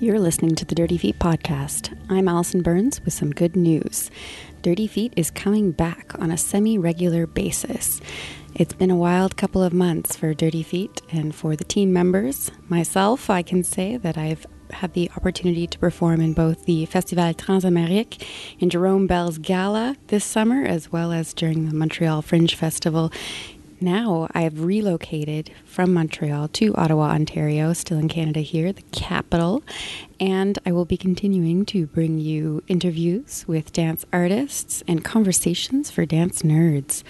You're listening to the Dirty Feet podcast. I'm Allison Burns with some good news. Dirty Feet is coming back on a semi regular basis. It's been a wild couple of months for Dirty Feet and for the team members. Myself, I can say that I've had the opportunity to perform in both the Festival TransAmériques and Jerome Bel's Gala this summer, as well as during the Montreal Fringe Festival now I've relocated from Montreal to Ottawa, Ontario, still in Canada here, the capital, and I will be continuing to bring you interviews with dance artists and conversations for dance nerds.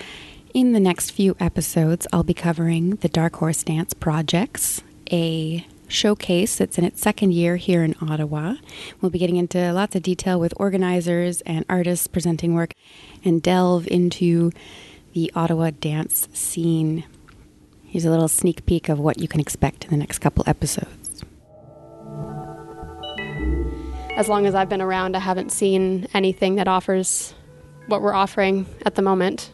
In the next few episodes, I'll be covering the Dark Horse Dance Projects, a showcase that's in its second year here in Ottawa. We'll be getting into lots of detail with organizers and artists presenting work and delve into the Ottawa dance scene. Here's a little sneak peek of what you can expect in the next couple episodes. As long as I've been around, I haven't seen anything that offers what we're offering at the moment.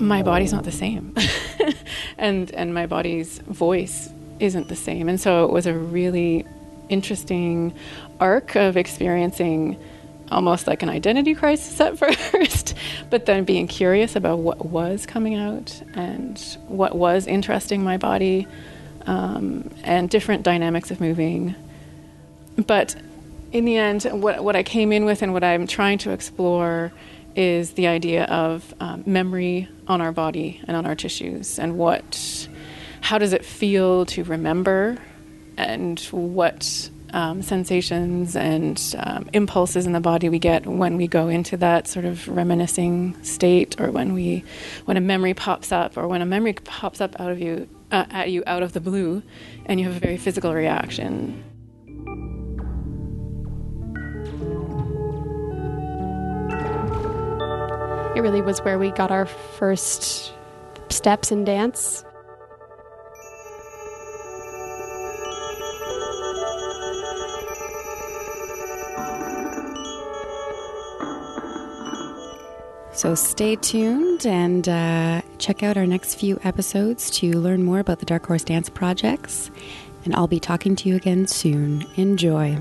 My body's not the same. and and my body's voice isn't the same. And so it was a really interesting arc of experiencing almost like an identity crisis at first, but then being curious about what was coming out and what was interesting my body um, and different dynamics of moving. But in the end, what, what I came in with and what I'm trying to explore is the idea of um, memory on our body and on our tissues and what how does it feel to remember and what um, sensations and um, impulses in the body we get when we go into that sort of reminiscing state, or when we, when a memory pops up, or when a memory pops up out of you, uh, at you out of the blue, and you have a very physical reaction. It really was where we got our first steps in dance. So stay tuned and uh, check out our next few episodes to learn more about the Dark Horse Dance projects. And I'll be talking to you again soon. Enjoy.